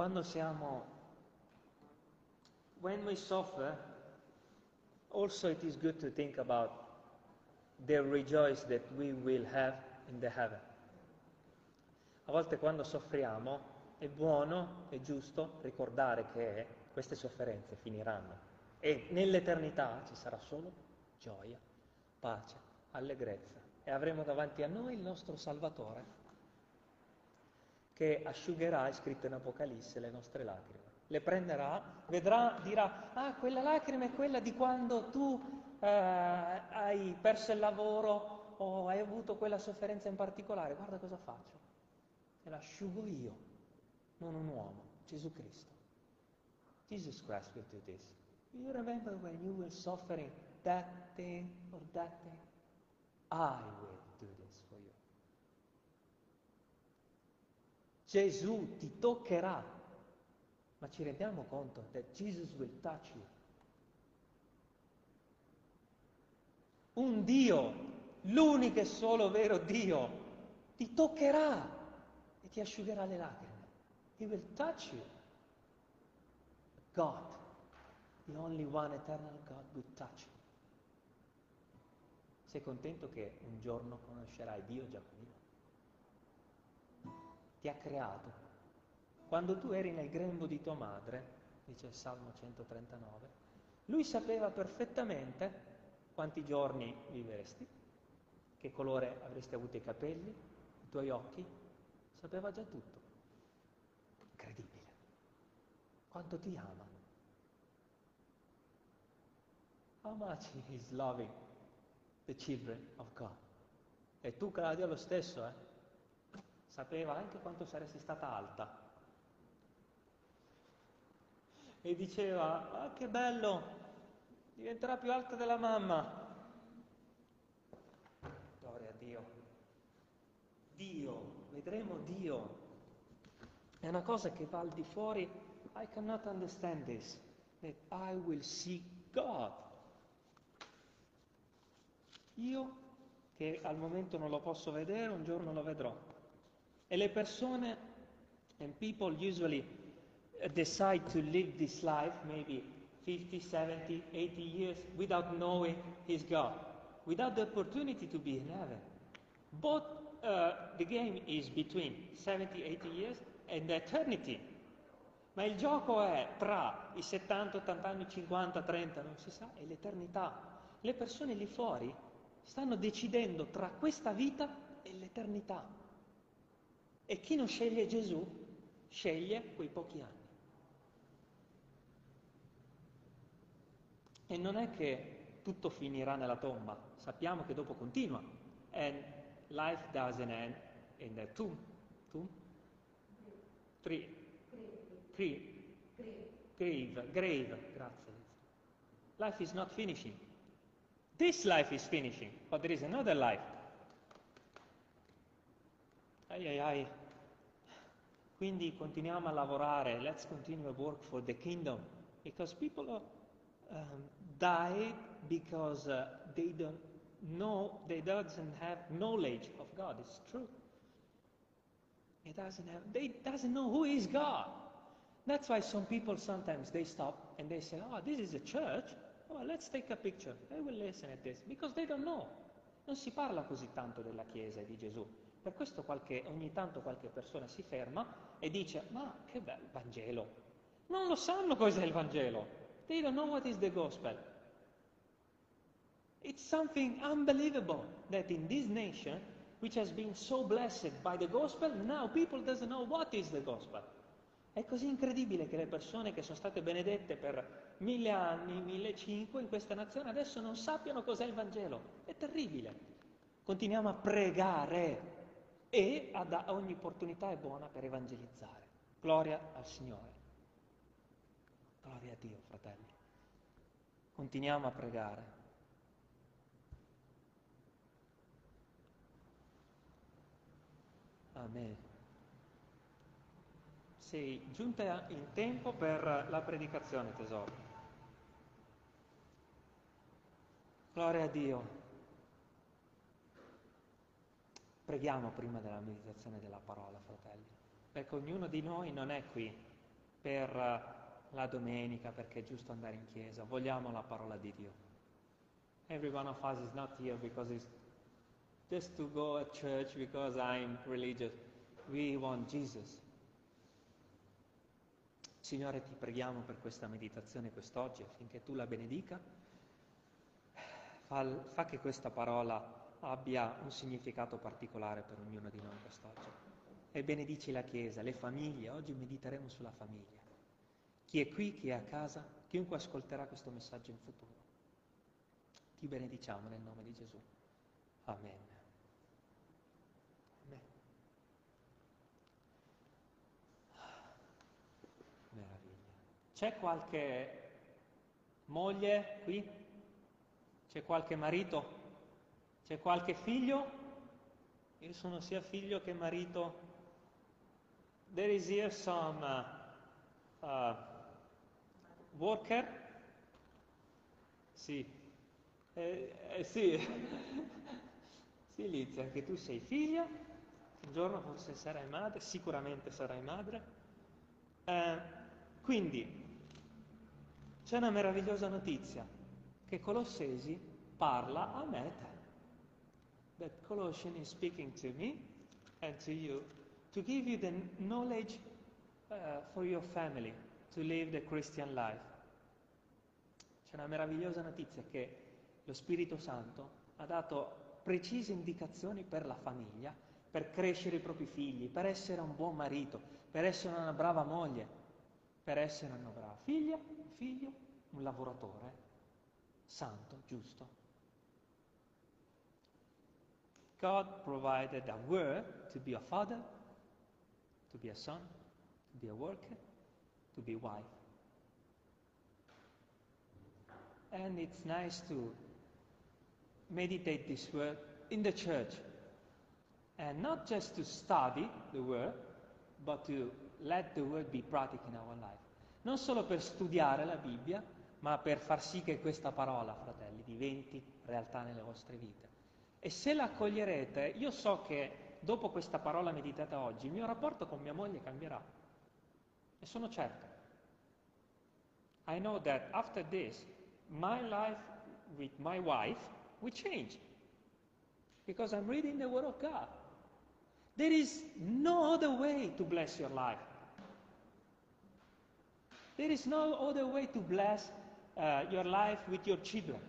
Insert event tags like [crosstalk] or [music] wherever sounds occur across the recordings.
quando siamo, when we suffer, also it is good to think about the rejoice that we will have in the heaven. A volte quando soffriamo è buono, è giusto ricordare che queste sofferenze finiranno e nell'eternità ci sarà solo gioia, pace, allegrezza e avremo davanti a noi il nostro Salvatore che asciugherà, è scritto in Apocalisse, le nostre lacrime. Le prenderà, vedrà, dirà, ah, quella lacrima è quella di quando tu eh, hai perso il lavoro o hai avuto quella sofferenza in particolare. Guarda cosa faccio. E l'asciugo io, non un uomo, Gesù Cristo. Jesus Christ will do this. You remember when you were suffering that thing or that thing? I will do this for you. Gesù ti toccherà, ma ci rendiamo conto that Jesus will touch you. Un Dio, l'unico e solo vero Dio, ti toccherà e ti asciugherà le lacrime. He will touch you. God, the only one eternal God, will touch you. Sei contento che un giorno conoscerai Dio Giacomino? Ti ha creato. Quando tu eri nel grembo di tua madre, dice il Salmo 139, lui sapeva perfettamente quanti giorni vivresti, che colore avresti avuto i capelli, i tuoi occhi, sapeva già tutto. Incredibile. Quanto ti ama. How much is loving the children of God. E tu, Claudia, lo stesso, eh? Sapeva anche quanto saresti stata alta. E diceva, ah che bello, diventerà più alta della mamma. Gloria a Dio. Dio, vedremo Dio. È una cosa che va al di fuori. I cannot understand this, that I will see God. Io, che al momento non lo posso vedere, un giorno lo vedrò. E le persone, and people usually uh, decide to live this life, maybe 50, 70, 80 years, without knowing His God, without the opportunity to be in heaven. Both uh, the game is between 70, 80 years and eternity. Ma il gioco è tra i 70, 80 anni, 50, 30, non si sa, e l'eternità. Le persone lì fuori stanno decidendo tra questa vita e l'eternità. E chi non sceglie Gesù sceglie quei pochi anni. E non è che tutto finirà nella tomba, sappiamo che dopo continua. And life doesn't end in the tomb. Tomb? Tree. Tree. Grave. Grave. Grazie. Life is not finishing. This life is finishing, but there is another life. Ai ai ai. Quindi continuiamo a lavorare, let's continue to work for the kingdom, because people um, die because uh, they don't know, they doesn't have knowledge of God. It's true. It doesn't have, they doesn't know who is God. That's why some people sometimes they stop and they say, oh, this is a church. Oh, let's take a picture. They will listen at this because they don't know. Non si parla così tanto della Chiesa e di Gesù. Per questo qualche, ogni tanto qualche persona si ferma e dice, ma che bello il Vangelo. Non lo sanno cos'è il Vangelo. They don't know what is the gospel. It's something unbelievable that in this nation, which has been so blessed by the gospel, now people doesn't know what is the gospel. È così incredibile che le persone che sono state benedette per mille anni, mille cinque in questa nazione adesso non sappiano cos'è il Vangelo. È terribile. Continuiamo a pregare e ad ogni opportunità è buona per evangelizzare. Gloria al Signore. Gloria a Dio, fratelli. Continuiamo a pregare. Amen. Sei giunta in tempo per la predicazione, tesoro. Gloria a Dio. Preghiamo prima della meditazione della parola, fratelli, perché ognuno di noi non è qui per eh, la domenica perché è giusto andare in chiesa, vogliamo la parola di Dio. Every one of us is not here because it's just to go at church because I'm religious. We want Jesus. Signore, ti preghiamo per questa meditazione quest'oggi affinché tu la benedica. Fa, fa che questa parola abbia un significato particolare per ognuno di noi quest'oggi. E benedici la Chiesa, le famiglie. Oggi mediteremo sulla famiglia. Chi è qui, chi è a casa, chiunque ascolterà questo messaggio in futuro. Ti benediciamo nel nome di Gesù. Amen. Amen. Meraviglia. C'è qualche moglie qui? C'è qualche marito? C'è qualche figlio? Io sono sia figlio che marito. There is here some uh, uh, worker. Sì, eh, eh, sì. [laughs] sì, Lizia, anche tu sei figlia. Un giorno forse sarai madre, sicuramente sarai madre. Eh, quindi c'è una meravigliosa notizia che Colossesi parla a me e te that Colossian is speaking to me and to you to give you the knowledge uh, for your family to live the Christian life. C'è una meravigliosa notizia che lo Spirito Santo ha dato precise indicazioni per la famiglia, per crescere i propri figli, per essere un buon marito, per essere una brava moglie, per essere una brava figlia, un figlio, un lavoratore santo, giusto. God provided a word to be a father, to be a son, to be a worker, to be wife. And it's nice to meditate this word in the church. And not just to study the word, but to let the word be practical in our life. Non solo per studiare la Bibbia, ma per far sì che questa parola, fratelli, diventi realtà nelle vostre vite. E se la accoglierete, io so che dopo questa parola meditata oggi, il mio rapporto con mia moglie cambierà. E sono certo. I know that after this, my life with my wife will change. Because I'm reading the Word of God. There is no other way to bless your life. There is no other way to bless uh, your life with your children.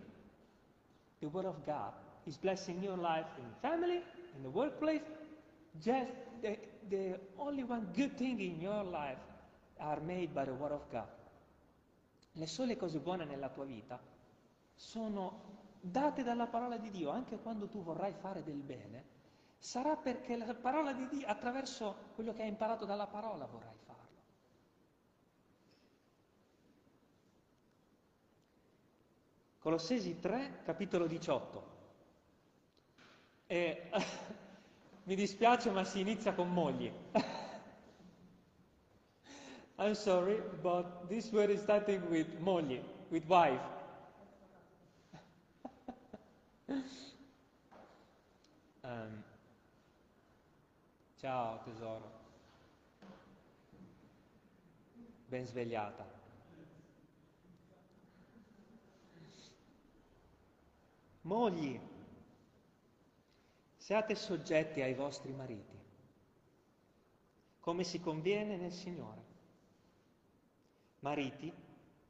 The Word of God is blessing your life in family, in the workplace. Just the, the only one good thing in your life are made by the Word of God. Le sole cose buone nella tua vita sono date dalla parola di Dio, anche quando tu vorrai fare del bene, sarà perché la parola di Dio, attraverso quello che hai imparato dalla parola, vorrai farlo. Colossesi 3, capitolo 18. E, [laughs] mi dispiace ma si inizia con mogli. [laughs] I'm sorry, but this word is starting with mogli, with wife. [laughs] um, ciao tesoro. Ben svegliata. Mogli, Siate soggetti ai vostri mariti, come si conviene nel Signore. Mariti,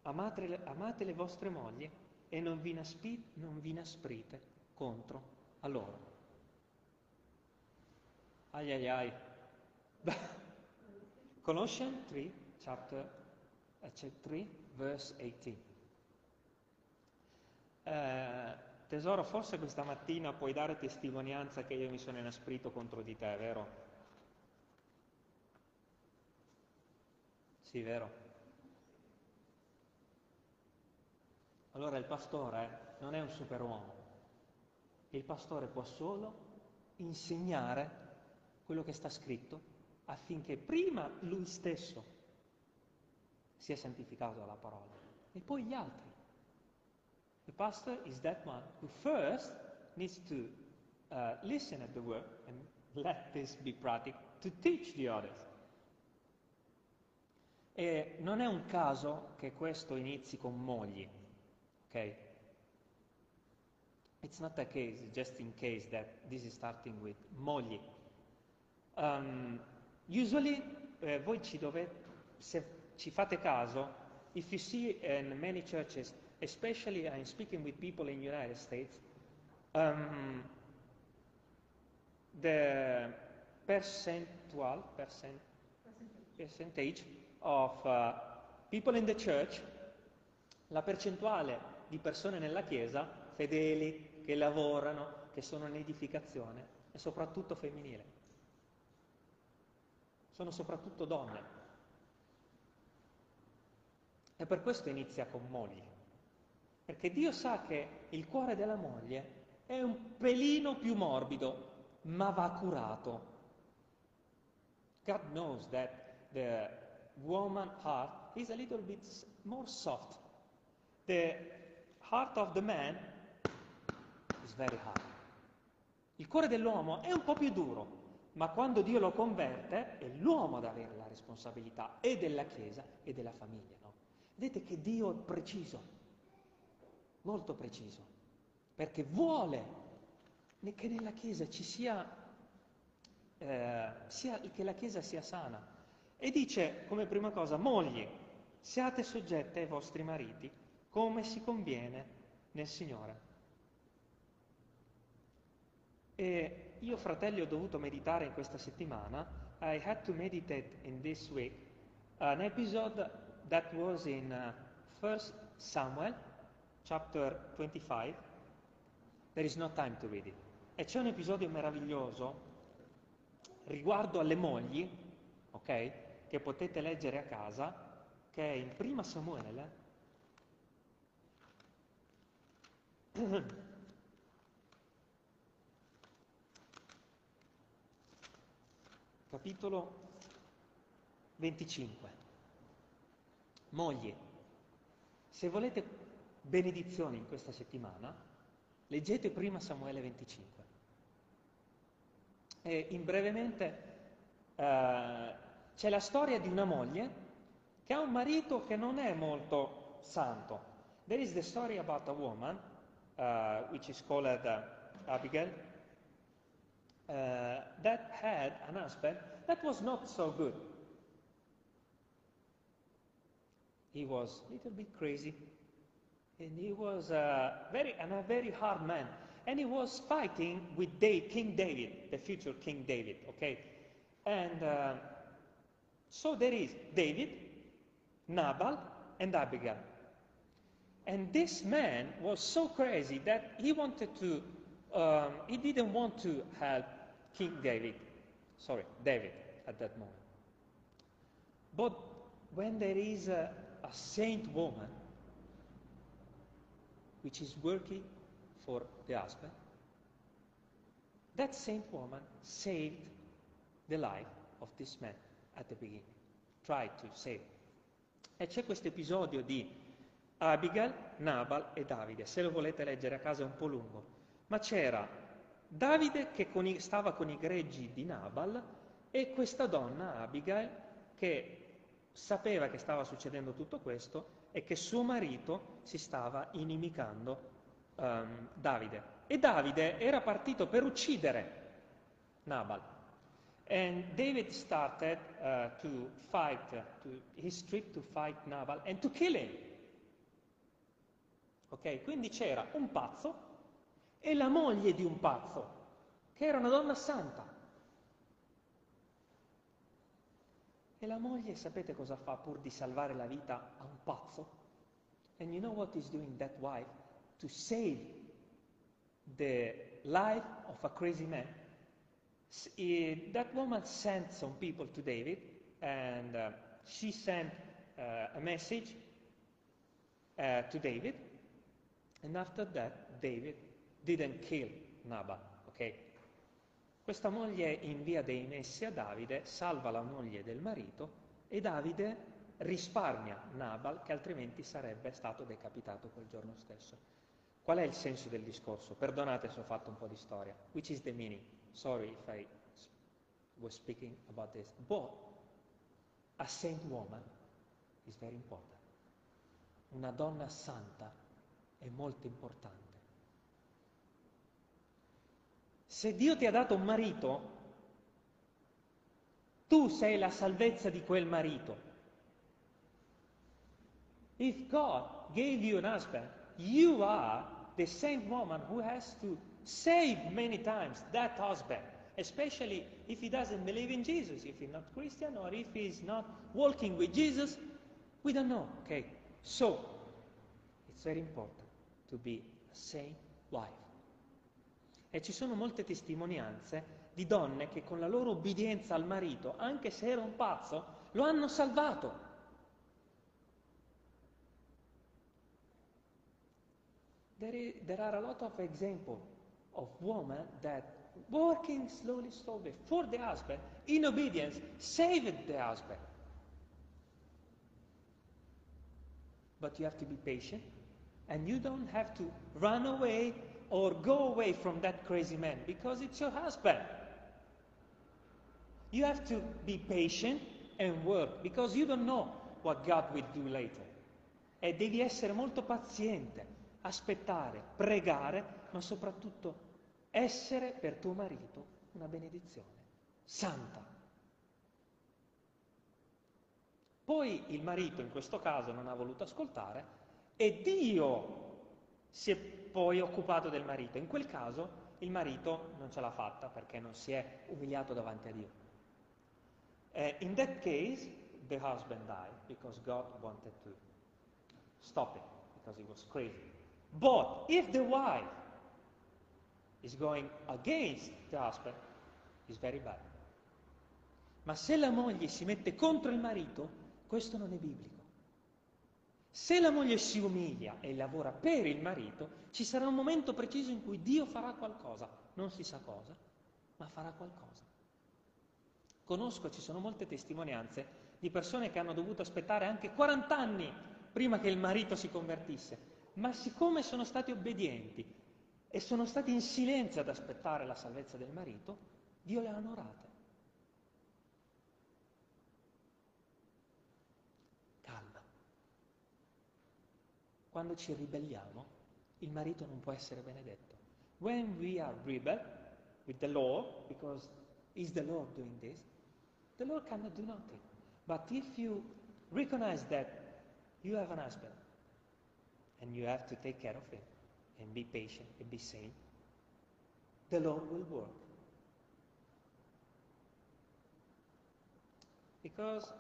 amate le, amate le vostre mogli e non vi, naspi, non vi nasprite contro a loro. Ai ai ai. [laughs] Colossians 3, chapter, uh, 3, verse 18. Uh, Tesoro, forse questa mattina puoi dare testimonianza che io mi sono inasprito contro di te, vero? Sì, vero. Allora il pastore non è un superuomo. Il pastore può solo insegnare quello che sta scritto affinché prima lui stesso sia santificato dalla parola e poi gli altri. The pastor is that one who first needs to uh, listen at the word and [laughs] let this be practical to teach the others. E non è un caso che questo inizi con mogli, ok? It's not a case, just in case that this is starting with mogli. Um, usually, eh, voi ci dovete, se ci fate caso, if you see in many churches, especially I'm speaking with people in United States, um, the percentual, percent, percentage of uh, people in the church, la percentuale di persone nella Chiesa fedeli, che lavorano, che sono in edificazione, è soprattutto femminile. Sono soprattutto donne. E per questo inizia con mogli. Perché Dio sa che il cuore della moglie è un pelino più morbido, ma va curato. God knows that the woman heart is a little bit more soft. The heart of the man is very hard. Il cuore dell'uomo è un po' più duro, ma quando Dio lo converte è l'uomo ad avere la responsabilità e della Chiesa e della famiglia. No? Vedete che Dio è preciso, molto preciso, perché vuole che nella Chiesa ci sia, eh, sia, che la Chiesa sia sana. E dice come prima cosa, mogli, siate soggette ai vostri mariti come si conviene nel Signore. E io, fratelli, ho dovuto meditare in questa settimana, I had to meditate in this week, an episode that was in uh, 1 Samuel, chapter 25. There is no time to read it. E c'è un episodio meraviglioso riguardo alle mogli, ok? Che potete leggere a casa, che è in prima Samuele. [clears throat] Capitolo 25. Mogli, se volete benedizioni in questa settimana, leggete prima Samuele 25. E in brevemente eh, c'è la storia di una moglie che ha un marito che non è molto santo. There is the story about a woman, uh, which is called uh, Abigail, uh, that had an husband that was not so good. He was a little bit crazy, and he was uh, very, and a very hard man and he was fighting with Dave, King David, the future King David, okay? And uh, so there is David, Nabal, and Abigail. And this man was so crazy that he wanted to, um, he didn't want to help King David, sorry, David at that moment. But when there is a, a saint woman which is working for the husband, that saint woman saved the life of this man at the beginning, tried to save. E c'è questo episodio di Abigail, Nabal e Davide. Se lo volete leggere a casa è un po' lungo, ma c'era Davide che con i, stava con i greggi di Nabal e questa donna, Abigail, che sapeva che stava succedendo tutto questo e che suo marito si stava inimicando um, Davide. E Davide era partito per uccidere Nabal. And David started uh, to fight, to, his trip to fight Nabal and to kill him. Ok, quindi c'era un pazzo e la moglie di un pazzo, che era una donna santa. E la moglie, sapete cosa fa pur di salvare la vita a un pazzo? And you know what is doing that wife? to save the life of a crazy man. That woman sent some people to David, and uh, she sent uh, a message uh, to David, and after that, David didn't kill Nabal. Okay? Questa moglie invia dei messi a Davide, salva la moglie del marito e Davide risparmia Nabal che altrimenti sarebbe stato decapitato quel giorno stesso. Qual è il senso del discorso? Perdonate se ho fatto un po' di storia. Which is the meaning? Sorry if I was speaking about this. But a saint woman is very important. Una donna santa è molto importante. Se Dio ti ha dato un marito, tu sei la salvezza di quel marito. If God gave you an husband, you are the same woman who has to save many times that husband, especially if he doesn't believe in Jesus, if he's not Christian or if he's not walking with Jesus, we don't know. Okay, so it's very important to be a saint wife. E ci sono molte testimonianze di donne che con la loro obbedienza al marito, anche se era un pazzo, lo hanno salvato. There, are a lot of examples of women that working slowly, slowly for the husband, in obedience, saved the husband. But you have to be patient, and you don't have to run away or go away from that crazy man because it's your husband. You have to be patient and work because you don't know what God will do later. E devi essere molto paziente aspettare, pregare, ma soprattutto essere per tuo marito una benedizione santa. Poi il marito in questo caso non ha voluto ascoltare e Dio si è poi occupato del marito. In quel caso il marito non ce l'ha fatta perché non si è umiliato davanti a Dio. Uh, in that case, the husband died because God wanted to stop it because he was crazy. But if the wife is going against the husband, it's very bad. Ma se la moglie si mette contro il marito, questo non è biblico. Se la moglie si umilia e lavora per il marito, ci sarà un momento preciso in cui Dio farà qualcosa, non si sa cosa, ma farà qualcosa. Conosco, ci sono molte testimonianze di persone che hanno dovuto aspettare anche 40 anni prima che il marito si convertisse, ma siccome sono stati obbedienti e sono stati in silenzio ad aspettare la salvezza del marito, Dio le ha onorate. Quando ci ribelliamo, il marito non può essere benedetto. When we are rebel with the law, because is the Lord doing this, the Lord cannot do nothing. But if you recognize that you have an husband and you have to take care of him and be patient and be sane, the Lord will work. Because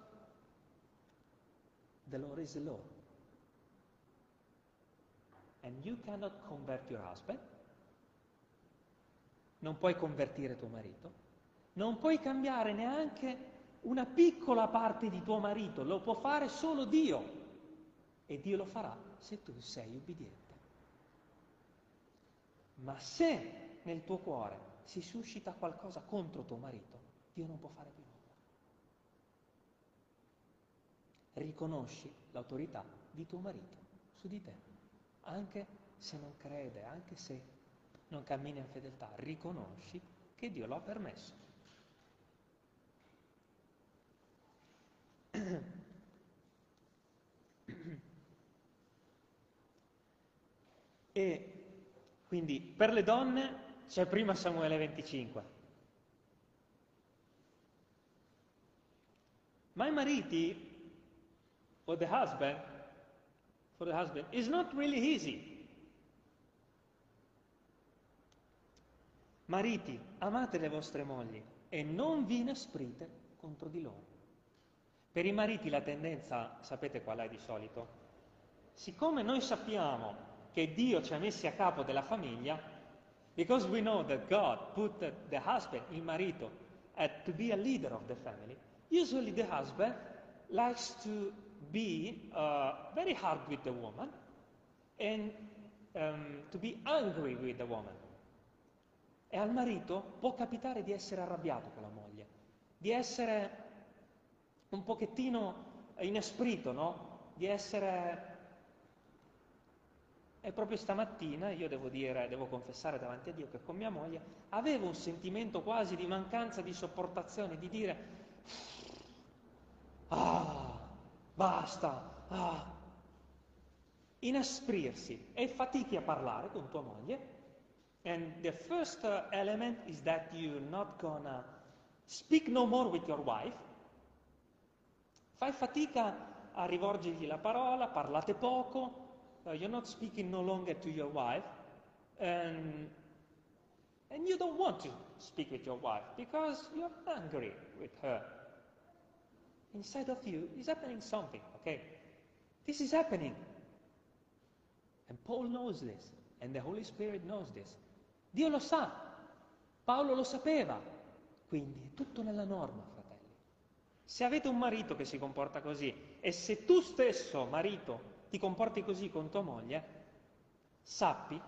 the Lord is the Lord. And you cannot convert your husband, non puoi convertire tuo marito, non puoi cambiare neanche una piccola parte di tuo marito, lo può fare solo Dio. E Dio lo farà se tu sei ubbidiente. Ma se nel tuo cuore si suscita qualcosa contro tuo marito, Dio non può fare più nulla. Riconosci l'autorità di tuo marito su di te, anche se non crede, anche se non cammina in fedeltà, riconosci che Dio lo ha permesso. [clears throat] E quindi per le donne c'è prima Samuele 25. Ma i mariti, or the husband, for the husband, is not really easy. Mariti, amate le vostre mogli e non vi inesprite contro di loro. Per i mariti la tendenza, sapete qual è di solito? Siccome noi sappiamo che Dio ci ha messi a capo della famiglia, because we know that God put the husband, il marito, at, to be a leader of the family, usually the husband likes to be uh, very hard with the woman and um, to be angry with the woman. E al marito può capitare di essere arrabbiato con la moglie, di essere un pochettino inesprito, no? Di essere e proprio stamattina io devo dire, devo confessare davanti a Dio che con mia moglie avevo un sentimento quasi di mancanza di sopportazione, di dire, ah, basta, ah. inasprirsi e fatichi a parlare con tua moglie. And the first uh, element is that you're not gonna speak no more with your wife. Fai fatica a rivolgergli la parola, parlate poco, uh, you're not speaking no longer to your wife, and, and you don't want to speak with your wife because you're angry with her. Inside of you is happening something, okay? This is happening. And Paul knows this, and the Holy Spirit knows this. Dio lo sa, Paolo lo sapeva, quindi è tutto nella norma, fratelli. Se avete un marito che si comporta così e se tu stesso, marito, ti comporti così con tua moglie, sappi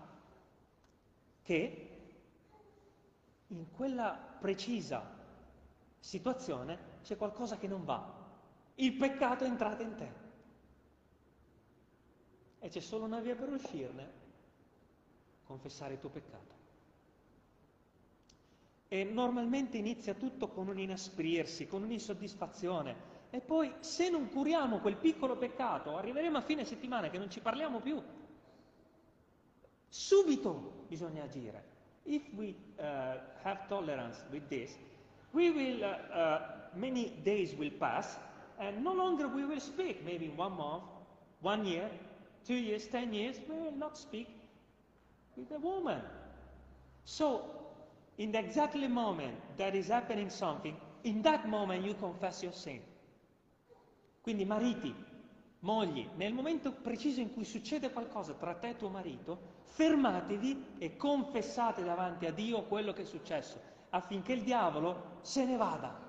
che in quella precisa situazione c'è qualcosa che non va. Il peccato è entrato in te. E c'è solo una via per uscirne, confessare il tuo peccato. E normalmente inizia tutto con un inasprirsi, con un'insoddisfazione. E poi se non curiamo quel piccolo peccato, arriveremo a fine settimana che non ci parliamo più. Subito bisogna agire. If we uh, have tolerance with this, we will, uh, many days will pass, and no longer we will speak. Maybe one month, one year, two years, ten years, we will not speak with a woman. So in the exactly moment that is happening something, in that moment you confess your sin. Quindi mariti, mogli, nel momento preciso in cui succede qualcosa tra te e tuo marito, fermatevi e confessate davanti a Dio quello che è successo, affinché il diavolo se ne vada.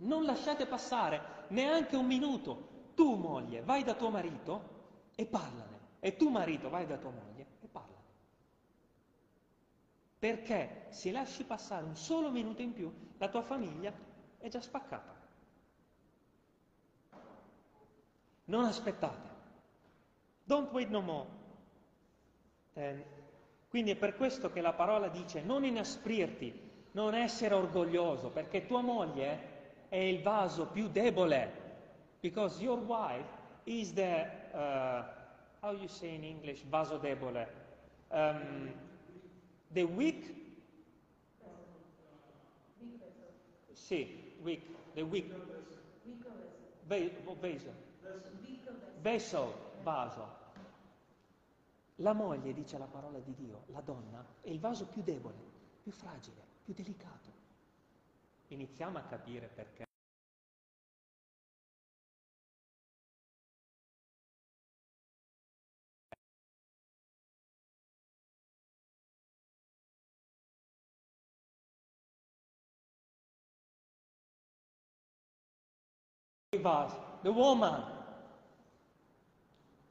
Non lasciate passare neanche un minuto. Tu, moglie, vai da tuo marito e parlane. E tu, marito, vai da tua moglie perché se lasci passare un solo minuto in più, la tua famiglia è già spaccata. Non aspettate. Don't wait no more. Eh, quindi è per questo che la parola dice non inasprirti, non essere orgoglioso, perché tua moglie è il vaso più debole. Because your wife is the, uh, how you say in English, vaso debole. Um, The weak? Sì, weak, the weak. Vessel. Vessel, vaso. La moglie, dice la parola di Dio, la donna, è il vaso più debole, più fragile, più delicato. Iniziamo a capire perché. the woman.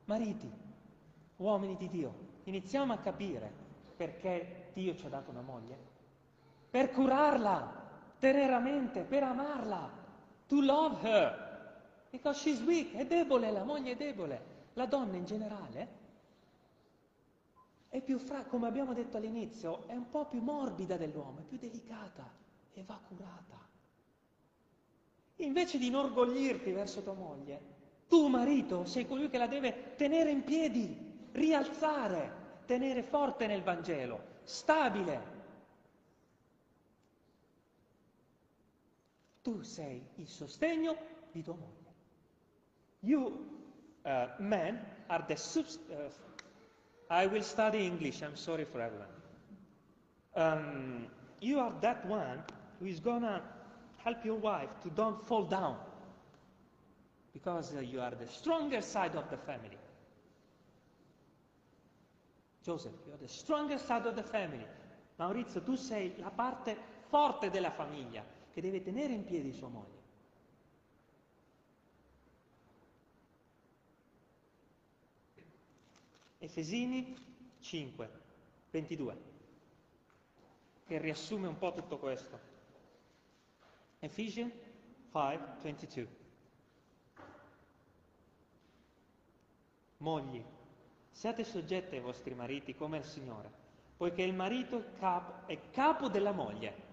Mariti, uomini di Dio, iniziamo a capire perché Dio ci ha dato una moglie. Per curarla teneramente, per amarla. To love her. Because she's weak, è debole, la moglie è debole. La donna in generale è più fra, come abbiamo detto all'inizio, è un po' più morbida dell'uomo, è più delicata e va curata. Invece di inorgoglirti verso tua moglie, tu marito sei colui che la deve tenere in piedi, rialzare, tenere forte nel Vangelo, stabile. Tu sei il sostegno di tua moglie. You uh, men are the uh, I will study English, I'm sorry for everyone. Um, you are that one who is gonna help your wife to don't fall down because uh, you are the stronger side of the family. Joseph, you are the stronger side of the family. Maurizio, tu sei la parte forte della famiglia che deve tenere in piedi sua moglie. Efesini 5, 22, che riassume un po' tutto questo. Ephesians 5:22. Mogli, siate soggette ai vostri mariti come al Signore, poiché il marito è capo della moglie,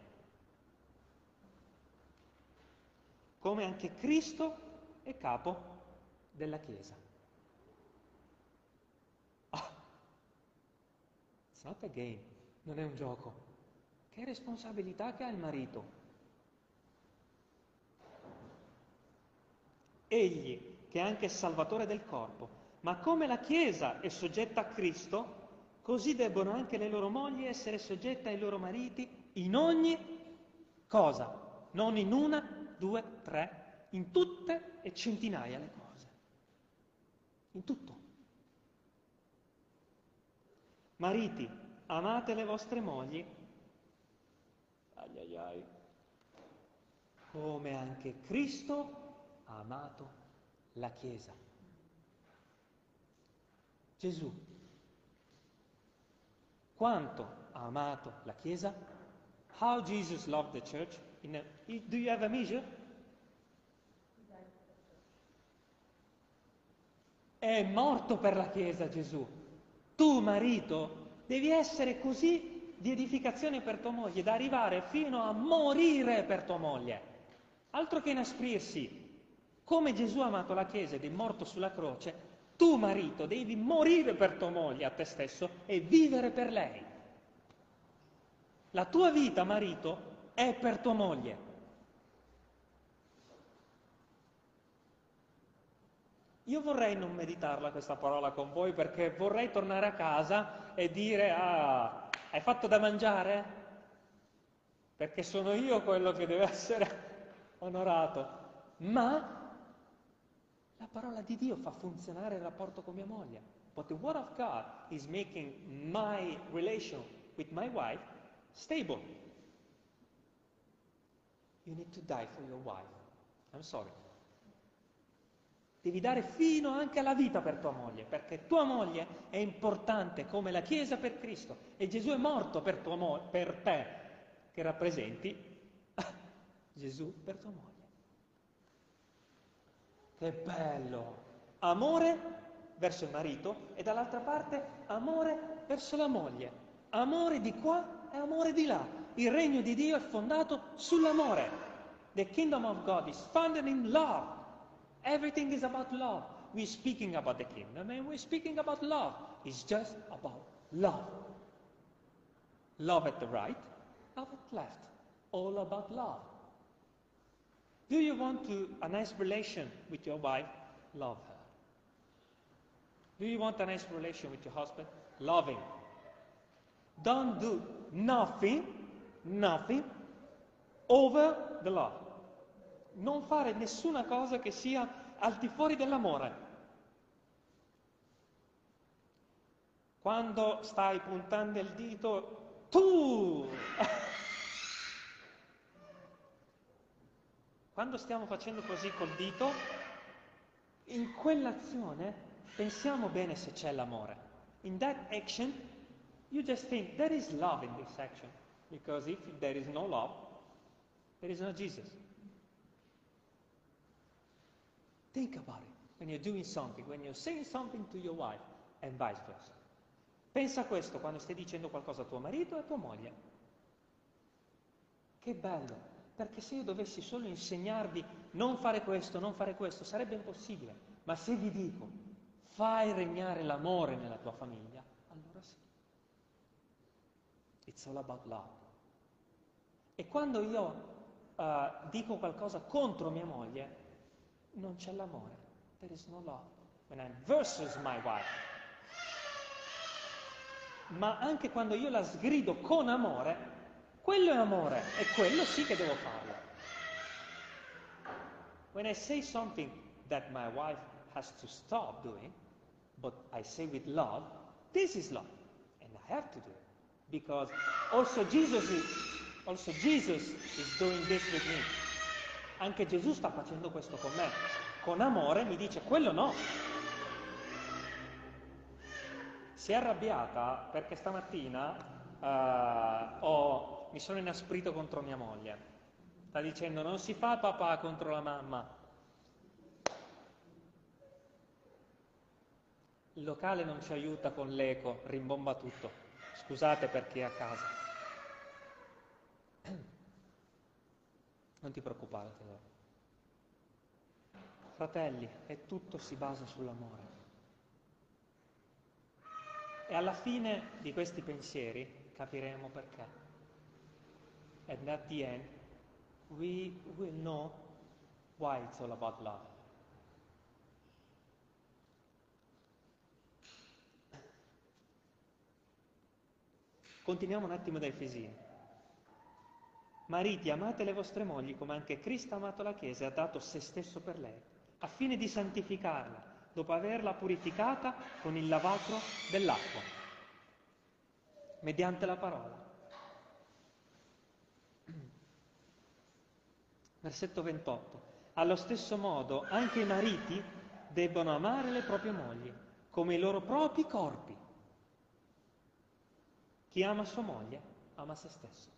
come anche Cristo è capo della Chiesa. Ah, it's not a game, non è un gioco. Che responsabilità che ha il marito. Egli, che è anche il salvatore del corpo, ma come la Chiesa è soggetta a Cristo, così debbono anche le loro mogli essere soggette ai loro mariti in ogni cosa, non in una, due, tre, in tutte e centinaia le cose. In tutto. Mariti, amate le vostre mogli, ai ai ai, come anche Cristo ha amato la Chiesa. Gesù, quanto ha amato la Chiesa? How Jesus loved the church? A, do you have a measure? È morto per la Chiesa Gesù. Tu, marito, devi essere così di edificazione per tua moglie, da arrivare fino a morire per tua moglie. Altro che inasprirsi. Come Gesù ha amato la Chiesa ed è morto sulla croce, tu, marito, devi morire per tua moglie a te stesso e vivere per lei. La tua vita, marito, è per tua moglie. Io vorrei non meditarla questa parola con voi perché vorrei tornare a casa e dire, ah, hai fatto da mangiare? Perché sono io quello che deve [laughs] essere onorato. Ma la parola di Dio fa funzionare il rapporto con mia moglie. But the word of God is making my relation with my wife stable. You need to die for your wife. I'm sorry. Devi dare fino anche alla vita per tua moglie, perché tua moglie è importante come la Chiesa per Cristo e Gesù è morto per, mo- per te, che rappresenti [laughs] Gesù per tua moglie. Che bello! Amore verso il marito e dall'altra parte amore verso la moglie. Amore di qua e amore di là. Il regno di Dio è fondato sull'amore. The kingdom of God is founded in love. Everything is about love. We're speaking about the kingdom and we're speaking about love. It's just about love. Love at the right, love at the left. All about love. Do you want to a nice relation with your wife? Love her. Do you want a nice relation with your husband? Love him. Don't do nothing nothing over the law. Non fare nessuna cosa che sia al di fuori dell'amore. Quando stai puntando il dito, tu! [laughs] Quando stiamo facendo così col dito, in quell'azione pensiamo bene se c'è l'amore. In that action, you just think there is love in this action. Because if there is no love, there is no Jesus. Think about it when you're doing something, when you're saying something to your wife, and vice versa. Pensa a questo quando stai dicendo qualcosa a tuo marito e a tua moglie. Che bello, perché se io dovessi solo insegnarvi non fare questo, non fare questo, sarebbe impossibile. Ma se vi dico fai regnare l'amore nella tua famiglia. It's all about love. E quando io uh, dico qualcosa contro mia moglie, non c'è l'amore. There is no love. When I'm versus my wife. Ma anche quando io la sgrido con amore, quello è amore e quello sì che devo farlo. When I say something that my wife has to stop doing, but I say with love, this is love. And I have to do it. Because also Jesus is Also Jesus is doing this with me. Anche Gesù sta facendo questo con me. Con amore mi dice quello no. Si è arrabbiata perché stamattina uh, ho, mi sono inasprito contro mia moglie. Sta dicendo non si fa papà contro la mamma. Il locale non ci aiuta con l'eco, rimbomba tutto. Scusate per chi è a casa. [clears throat] Non ti preoccupare, tesoro. fratelli, e tutto si basa sull'amore. E alla fine di questi pensieri capiremo perché. And at the end, we will know why it's all about love. Continuiamo un attimo da Efesini. Mariti, amate le vostre mogli come anche Cristo ha amato la Chiesa e ha dato se stesso per lei, a fine di santificarla, dopo averla purificata con il lavacro dell'acqua, mediante la parola. Versetto 28. Allo stesso modo anche i mariti debbono amare le proprie mogli come i loro propri corpi. Chi ama sua moglie ama se stesso.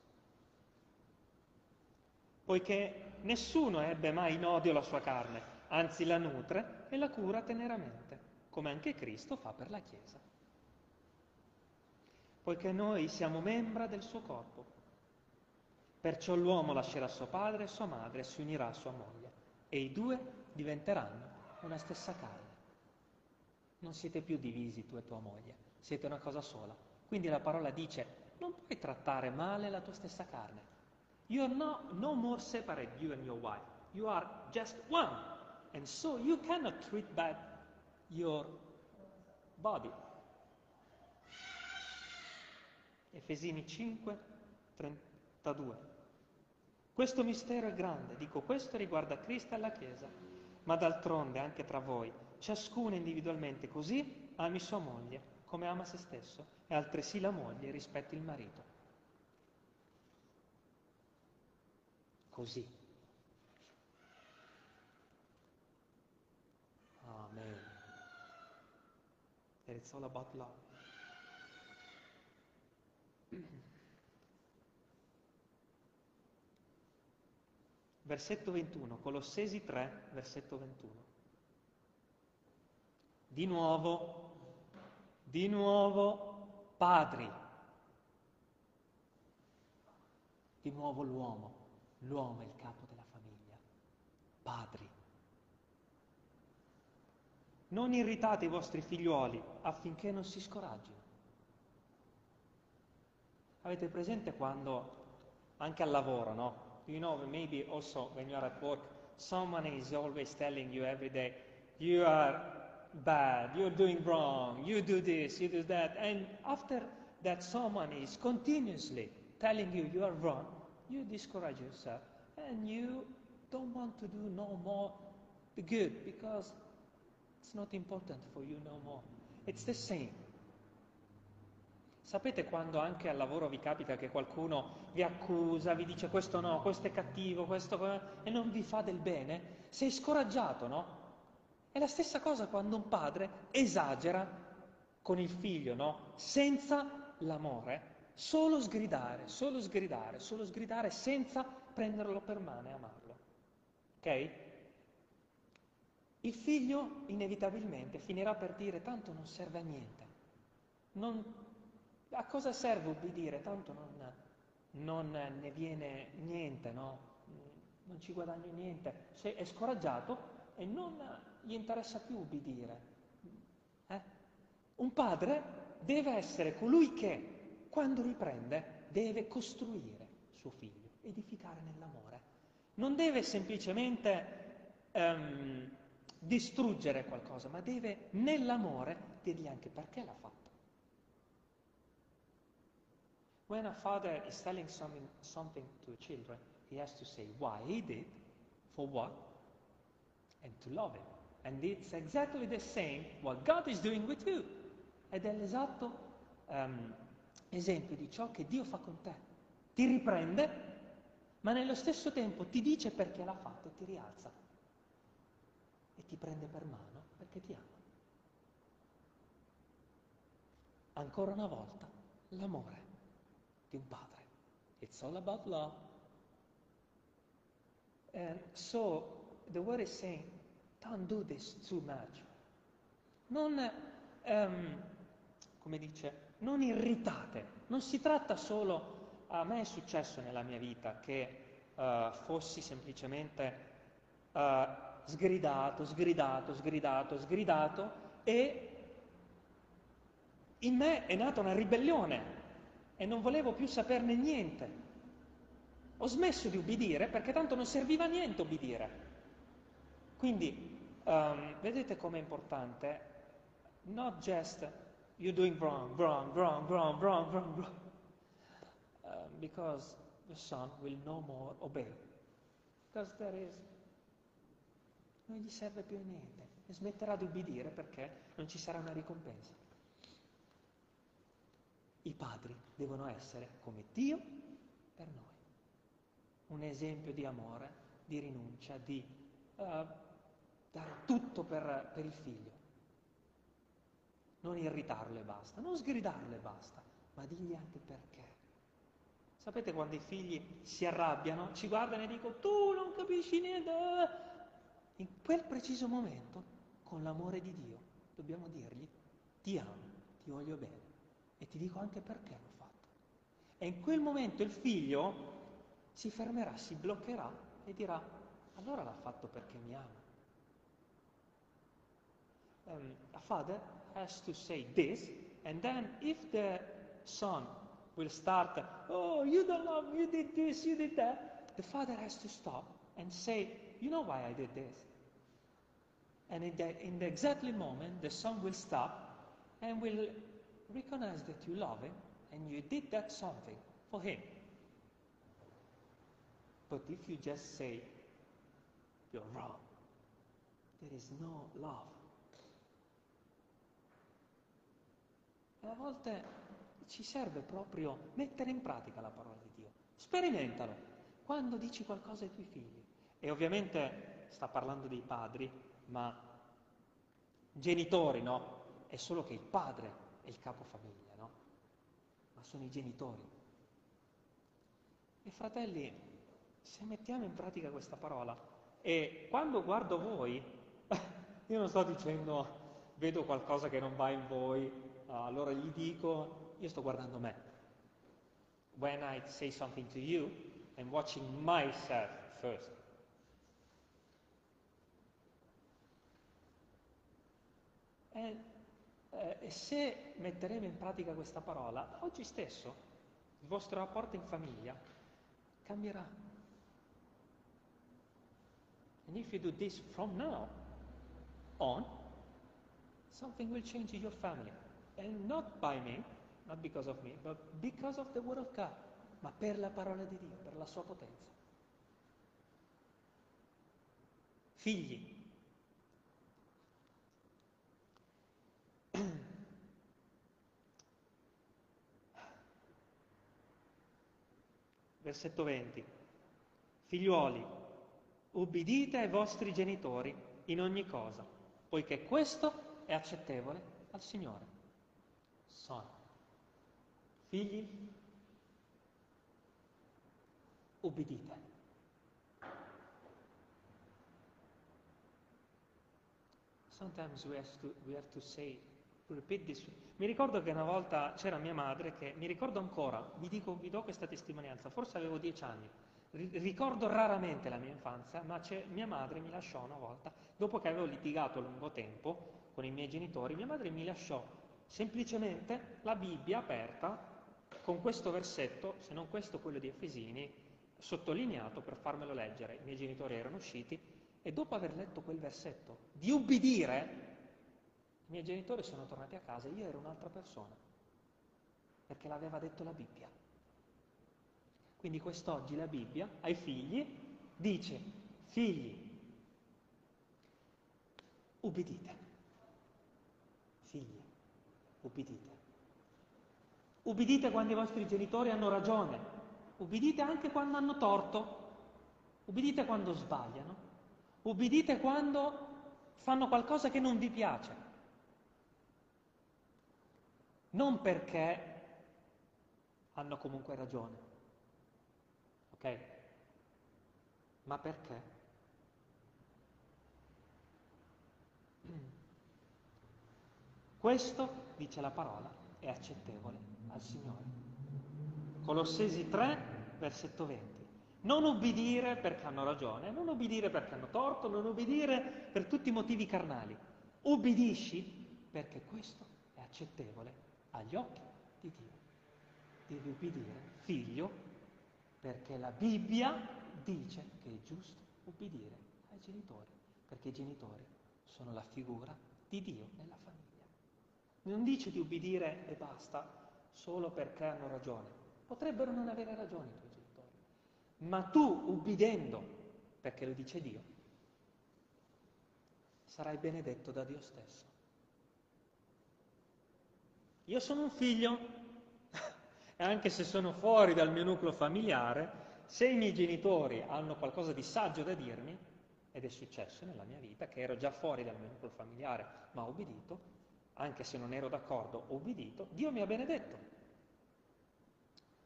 Poiché nessuno ebbe mai in odio la sua carne, anzi la nutre e la cura teneramente, come anche Cristo fa per la Chiesa. Poiché noi siamo membra del suo corpo. Perciò l'uomo lascerà suo padre e sua madre e si unirà a sua moglie, e i due diventeranno una stessa carne. Non siete più divisi tu e tua moglie, siete una cosa sola. Quindi la parola dice, non puoi trattare male la tua stessa carne. You are not, no more separate, you and your wife. You are just one. And so you cannot treat bad your body. Efesini 5, 32. Questo mistero è grande, dico questo riguarda Cristo e la Chiesa, ma d'altronde anche tra voi, ciascuno individualmente così ami sua moglie come ama se stesso e altresì la moglie rispetta il marito. Così. Amen. And it's all about love. Versetto 21, Colossesi 3, versetto 21. Di nuovo di nuovo padri, di nuovo l'uomo, l'uomo è il capo della famiglia, padri. Non irritate i vostri figlioli affinché non si scoraggino. Avete presente quando, anche al lavoro, no? You know, maybe also when you are at work, someone is always telling you every day, you are bad, you're doing wrong, you do this, you do that. And after that someone is continuously telling you you are wrong, you discourage yourself and you don't want to do no more the good because it's not important for you no more. It's the same. Sapete quando anche al lavoro vi capita che qualcuno vi accusa, vi dice questo no, questo è cattivo, questo e non vi fa del bene? Sei scoraggiato, no? È la stessa cosa quando un padre esagera con il figlio, no? Senza l'amore, solo sgridare, solo sgridare, solo sgridare senza prenderlo per mano e amarlo. Ok? Il figlio inevitabilmente finirà per dire tanto non serve a niente. Non, a cosa serve ubbidire? Tanto non, non ne viene niente, no? Non ci guadagno niente. Se è scoraggiato e non gli interessa più ubbidire. Eh? Un padre deve essere colui che, quando riprende, deve costruire suo figlio, edificare nell'amore. Non deve semplicemente um, distruggere qualcosa, ma deve nell'amore dirgli anche perché l'ha fatto. When a father is telling something, something to children, he has to say why he did, for what, and to love him. And it's exactly the same what God is doing with you. Ed è l'esatto um, esempio di ciò che Dio fa con te. Ti riprende, ma nello stesso tempo ti dice perché l'ha fatto e ti rialza. E ti prende per mano perché ti ama. Ancora una volta, l'amore di un padre. It's all about love. And so the word is saying, Don't do this too much. Non, um, come dice, non irritate. Non si tratta solo, a me è successo nella mia vita che uh, fossi semplicemente uh, sgridato, sgridato, sgridato, sgridato e in me è nata una ribellione e non volevo più saperne niente. Ho smesso di ubbidire perché tanto non serviva a niente ubbidire. Quindi um, vedete com'è importante not just you're doing wrong, wrong, wrong, wrong, wrong, wrong, wrong, um, because the son will no more obey. Because there is non gli serve più a niente e smetterà di ubbidire perché non ci sarà una ricompensa. I padri devono essere come Dio per noi. Un esempio di amore, di rinuncia, di uh, dare tutto per, per il figlio. Non irritarlo e basta, non sgridarlo e basta, ma digli anche perché. Sapete quando i figli si arrabbiano, ci guardano e dicono tu non capisci niente. In quel preciso momento, con l'amore di Dio, dobbiamo dirgli ti amo, ti voglio bene e ti dico anche perché l'ho fatto. E in quel momento il figlio si fermerà, si bloccherà e dirà allora l'ha fatto perché mi ama. Um, a father has to say this, and then if the son will start, oh, you don't love me, you did this, you did that, the father has to stop and say, you know why I did this? And in the, in the exactly moment, the son will stop and will recognize that you love him and you did that something for him. But if you just say, you're wrong, there is no love. E a volte ci serve proprio mettere in pratica la parola di Dio. Sperimentalo quando dici qualcosa ai tuoi figli. E ovviamente sta parlando dei padri, ma genitori, no? È solo che il padre è il capofamiglia, no? Ma sono i genitori. E fratelli, se mettiamo in pratica questa parola, e quando guardo voi, [laughs] io non sto dicendo vedo qualcosa che non va in voi, allora gli dico, io sto guardando me. When I say something to you, I'm watching myself first. E, eh, se metteremo in pratica questa parola, oggi stesso il vostro rapporto in famiglia cambierà. And if you do this from now on, something will change in your family. And not by me, not because of me, but because of the Word of God, ma per la parola di Dio, per la sua potenza. Figli. [clears throat] Versetto 20. Figliuoli, ubbidite ai vostri genitori in ogni cosa, poiché questo è accettevole al Signore. Sono figli, ubbidite. Sometimes we have to, we have to say, repeat this. Mi ricordo che una volta c'era mia madre che, mi ricordo ancora, vi, dico, vi do questa testimonianza, forse avevo dieci anni, ricordo raramente la mia infanzia, ma mia madre mi lasciò una volta, dopo che avevo litigato a lungo tempo con i miei genitori, mia madre mi lasciò semplicemente la Bibbia aperta con questo versetto, se non questo quello di Efesini, sottolineato per farmelo leggere. I miei genitori erano usciti e dopo aver letto quel versetto, di ubbidire, i miei genitori sono tornati a casa e io ero un'altra persona, perché l'aveva detto la Bibbia. Quindi quest'oggi la Bibbia ai figli dice, figli, ubbidite, figli, ubbidite. Ubbidite quando i vostri genitori hanno ragione, ubbidite anche quando hanno torto, ubbidite quando sbagliano, ubbidite quando fanno qualcosa che non vi piace. Non perché hanno comunque ragione, ok? Ma perché? Questo, dice la parola, è accettevole al Signore. Colossesi 3, versetto 20. Non ubbidire perché hanno ragione, non ubbidire perché hanno torto, non ubbidire per tutti i motivi carnali. Ubbidisci perché questo è accettevole agli occhi di Dio. Devi ubbidire, figlio, perché la Bibbia dice che è giusto ubbidire ai genitori, perché i genitori sono la figura di Dio nella famiglia. Non dice di ubbidire e basta solo perché hanno ragione. Potrebbero non avere ragione i tuoi genitori, ma tu ubbidendo, perché lo dice Dio, sarai benedetto da Dio stesso. Io sono un figlio [laughs] e anche se sono fuori dal mio nucleo familiare, se i miei genitori hanno qualcosa di saggio da dirmi, ed è successo nella mia vita, che ero già fuori dal mio nucleo familiare, ma ho obbedito, anche se non ero d'accordo, ho obbedito, Dio mi ha benedetto.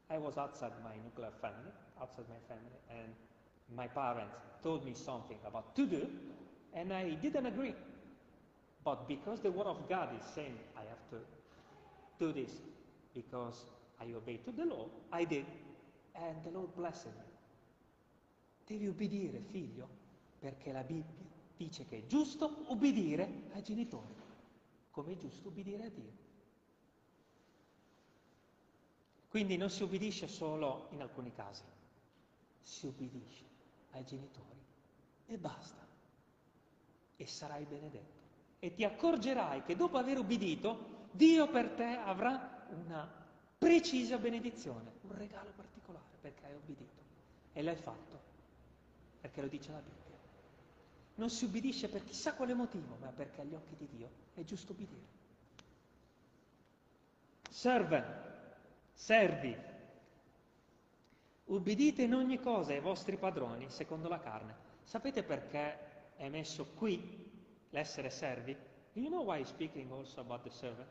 I was outside my nuclear family, outside my family, and my parents told me something about to do, and I didn't agree. But because the word of God is saying I have to do this because I obey to the law, I did, and the Lord blessed me. Devi ubbidire, figlio, perché la Bibbia dice che è giusto ubbidire ai genitori come è giusto ubbidire a Dio. Quindi non si ubbidisce solo in alcuni casi, si ubbidisce ai genitori e basta. E sarai benedetto. E ti accorgerai che dopo aver ubbidito, Dio per te avrà una precisa benedizione, un regalo particolare perché hai ubbidito. E l'hai fatto, perché lo dice la Bibbia. Non si ubbidisce per chissà quale motivo, ma perché agli occhi di Dio è giusto ubbidire. Serve, servi, ubbidite in ogni cosa ai vostri padroni secondo la carne. Sapete perché è messo qui l'essere servi? Do you know why he's speaking also about the servant?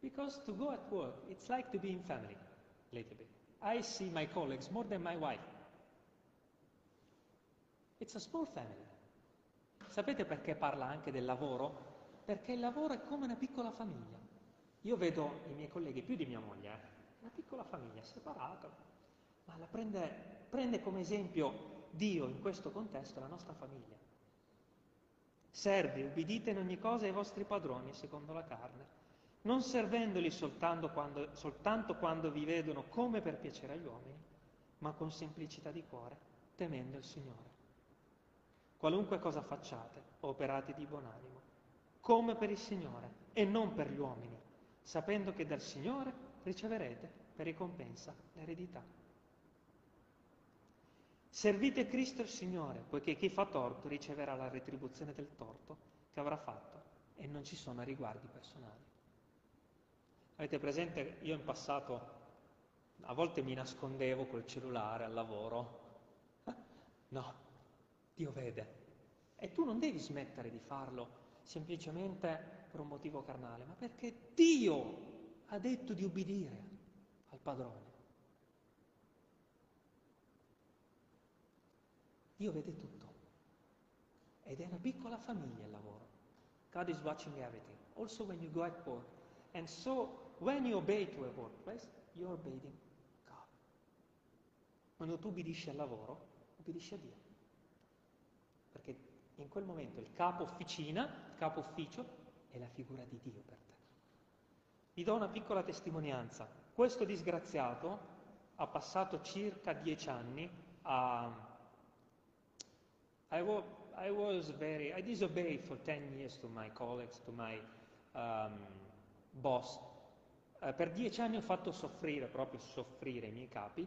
Because to go at work, it's like to be in family, a little bit. I see my colleagues more than my wife. It's a small family. Sapete perché parla anche del lavoro? Perché il lavoro è come una piccola famiglia. Io vedo i miei colleghi, più di mia moglie, eh, una piccola famiglia separata, ma la prende, prende come esempio Dio in questo contesto la nostra famiglia. Servi, ubbidite in ogni cosa ai vostri padroni secondo la carne, non servendoli soltanto quando, soltanto quando vi vedono come per piacere agli uomini, ma con semplicità di cuore, temendo il Signore. Qualunque cosa facciate, operate di buon animo, come per il Signore e non per gli uomini, sapendo che dal Signore riceverete per ricompensa l'eredità. Servite Cristo il Signore, poiché chi fa torto riceverà la retribuzione del torto che avrà fatto e non ci sono riguardi personali. Avete presente, io in passato a volte mi nascondevo col cellulare al lavoro. [laughs] No, Dio vede. E tu non devi smettere di farlo semplicemente per un motivo carnale, ma perché Dio ha detto di ubbidire al padrone. Dio vede tutto. Ed è una piccola famiglia il lavoro. God is watching everything. Also when you go at work. And so when you obey to a workplace, you're obeying God. Quando tu ubbidisci al lavoro, ubbidisci a Dio in quel momento il capo officina, il capo ufficio, è la figura di Dio per te. Vi do una piccola testimonianza. Questo disgraziato ha passato circa dieci anni a... I, was, I was very... I disobeyed for ten years to my colleagues, to my um, boss. Uh, per dieci anni ho fatto soffrire, proprio soffrire i miei capi.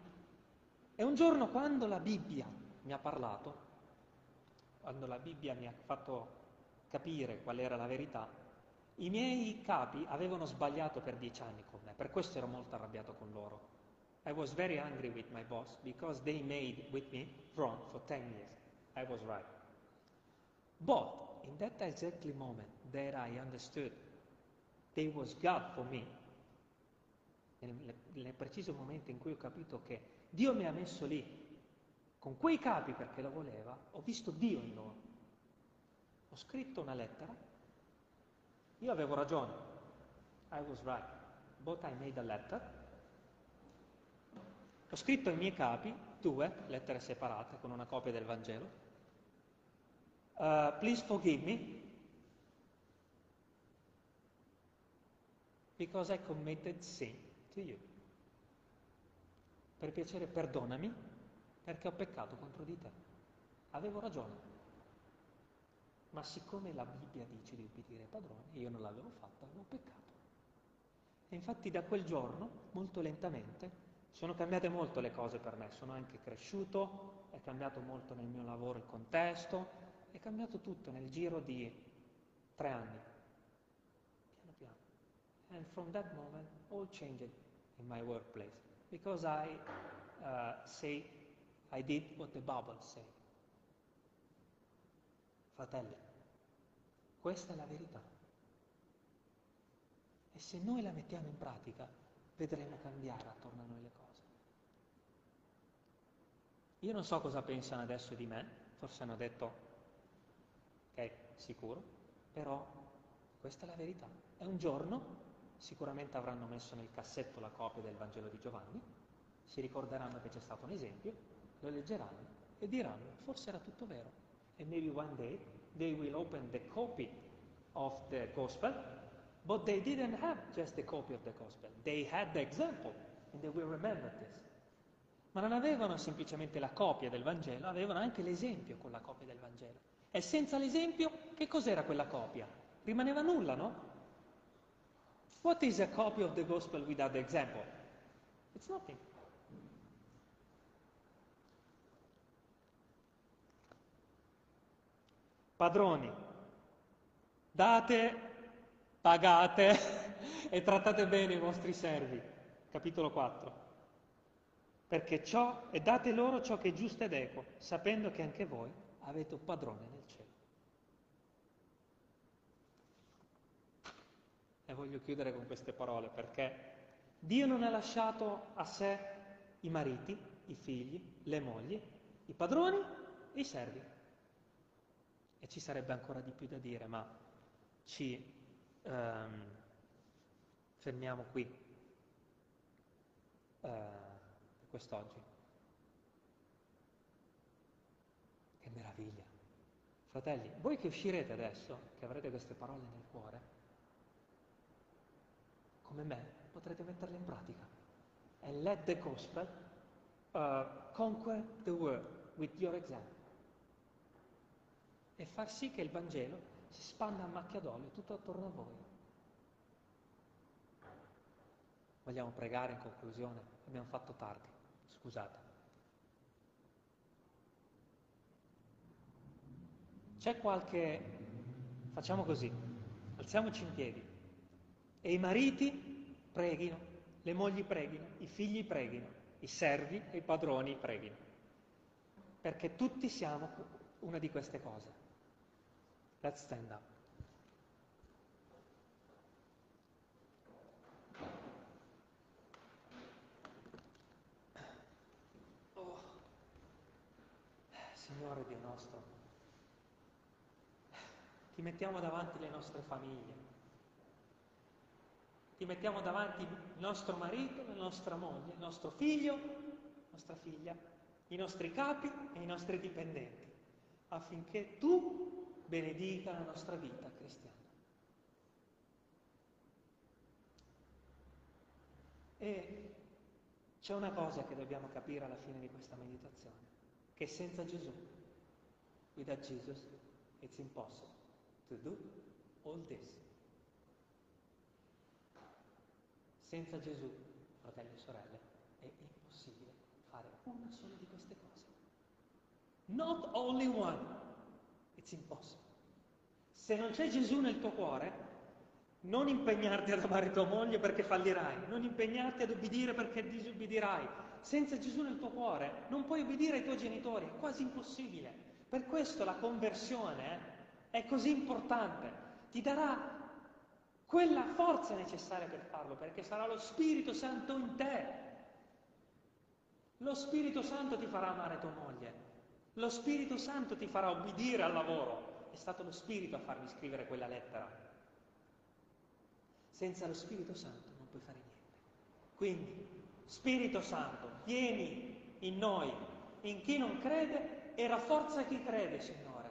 E un giorno quando la Bibbia mi ha parlato, quando la Bibbia mi ha fatto capire qual era la verità, i miei capi avevano sbagliato per dieci anni con me, per questo ero molto arrabbiato con loro. I was very angry with my boss because they made with me wrong for ten years. I was right. But in that exactly moment that I understood there was God for me, nel, nel preciso momento in cui ho capito che Dio mi ha messo lì con quei capi perché lo voleva, ho visto Dio in loro. Ho scritto una lettera, io avevo ragione, I was right, but I made a letter. Ho scritto ai miei capi due lettere separate con una copia del Vangelo. Uh, please forgive me because I committed sin to you. Per piacere perdonami perché ho peccato contro di te. Avevo ragione. Ma siccome la Bibbia dice di ubbidire ai padroni, io non l'avevo fatto, avevo peccato. E infatti da quel giorno, molto lentamente, sono cambiate molto le cose per me, sono anche cresciuto, è cambiato molto nel mio lavoro il contesto, è cambiato tutto nel giro di tre anni. Piano piano. And from that moment all changed in my workplace because I uh, say I did what the Bible say. Fratelli, questa è la verità. E se noi la mettiamo in pratica, vedremo cambiare attorno a noi le cose. Io non so cosa pensano adesso di me, forse hanno detto, ok, sicuro, però questa è la verità. E un giorno sicuramente avranno messo nel cassetto la copia del Vangelo di Giovanni, si ricorderanno che c'è stato un esempio, lo leggeranno e diranno, forse era tutto vero. E maybe one day they will open the copy of the gospel, but they didn't have just the copy of the gospel, they had the example, and they will remember this. Ma non avevano semplicemente la copia del Vangelo, avevano anche l'esempio con la copia del Vangelo. E senza l'esempio, che cos'era quella copia? Rimaneva nulla, no? What is a copy of the gospel without the example? It's nothing. Padroni, date, pagate [laughs] e trattate bene i vostri servi. Capitolo 4 perché ciò, e date loro ciò che è giusto ed equo, sapendo che anche voi avete un padrone nel cielo. E voglio chiudere con queste parole perché Dio non ha lasciato a sé i mariti, i figli, le mogli, i padroni e i servi. E ci sarebbe ancora di più da dire, ma ci um, fermiamo qui. Uh, quest'oggi. Che meraviglia. Fratelli, voi che uscirete adesso, che avrete queste parole nel cuore, come me, potrete metterle in pratica. And let the gospel uh, conquer the world with your example. E far sì che il Vangelo si spanda a macchia d'olio tutto attorno a voi. Vogliamo pregare in conclusione? Abbiamo fatto tardi. Scusate. C'è qualche... Facciamo così, alziamoci in piedi e i mariti preghino, le mogli preghino, i figli preghino, i servi e i padroni preghino, perché tutti siamo una di queste cose. Let's stand up. Signore Dio nostro, ti mettiamo davanti le nostre famiglie, ti mettiamo davanti il nostro marito, la nostra moglie, il nostro figlio, la nostra figlia, i nostri capi e i nostri dipendenti, affinché tu benedica la nostra vita cristiana. E c'è una cosa che dobbiamo capire alla fine di questa meditazione che senza Gesù, without Jesus, it's impossible to do all this. Senza Gesù, fratelli e sorelle, è impossibile fare una sola di queste cose. Not only one, it's impossible. Se non c'è Gesù nel tuo cuore, non impegnarti ad amare tua moglie perché fallirai, non impegnarti ad obbedire perché disobbedirai, senza Gesù nel tuo cuore non puoi obbedire ai tuoi genitori, è quasi impossibile. Per questo la conversione è così importante, ti darà quella forza necessaria per farlo, perché sarà lo Spirito Santo in te. Lo Spirito Santo ti farà amare tua moglie, lo Spirito Santo ti farà obbedire al lavoro. È stato lo Spirito a farmi scrivere quella lettera. Senza lo Spirito Santo non puoi fare niente. Quindi Spirito Santo, vieni in noi in chi non crede e rafforza chi crede, Signore.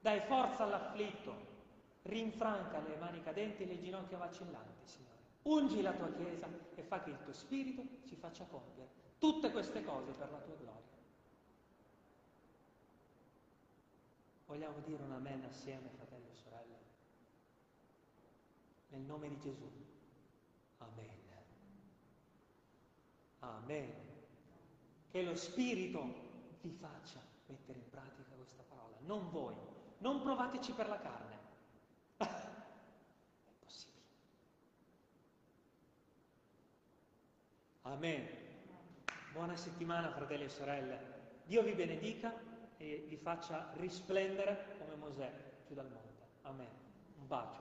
Dai forza all'afflitto, rinfranca le mani cadenti e le ginocchia vacillanti, Signore. Ungi la tua Chiesa e fa che il tuo Spirito ci faccia compiere tutte queste cose per la tua gloria. Vogliamo dire un amen assieme, fratelli e sorelle? Nel nome di Gesù. Amen. Amen. Che lo Spirito vi faccia mettere in pratica questa parola, non voi. Non provateci per la carne. [laughs] È possibile. Amen. Buona settimana, fratelli e sorelle. Dio vi benedica e vi faccia risplendere come Mosè giù dal monte. Amen. Un bacio.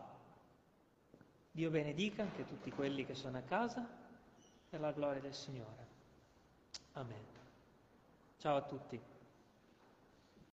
Dio benedica anche tutti quelli che sono a casa per la gloria del Signore. Amen. Ciao a tutti.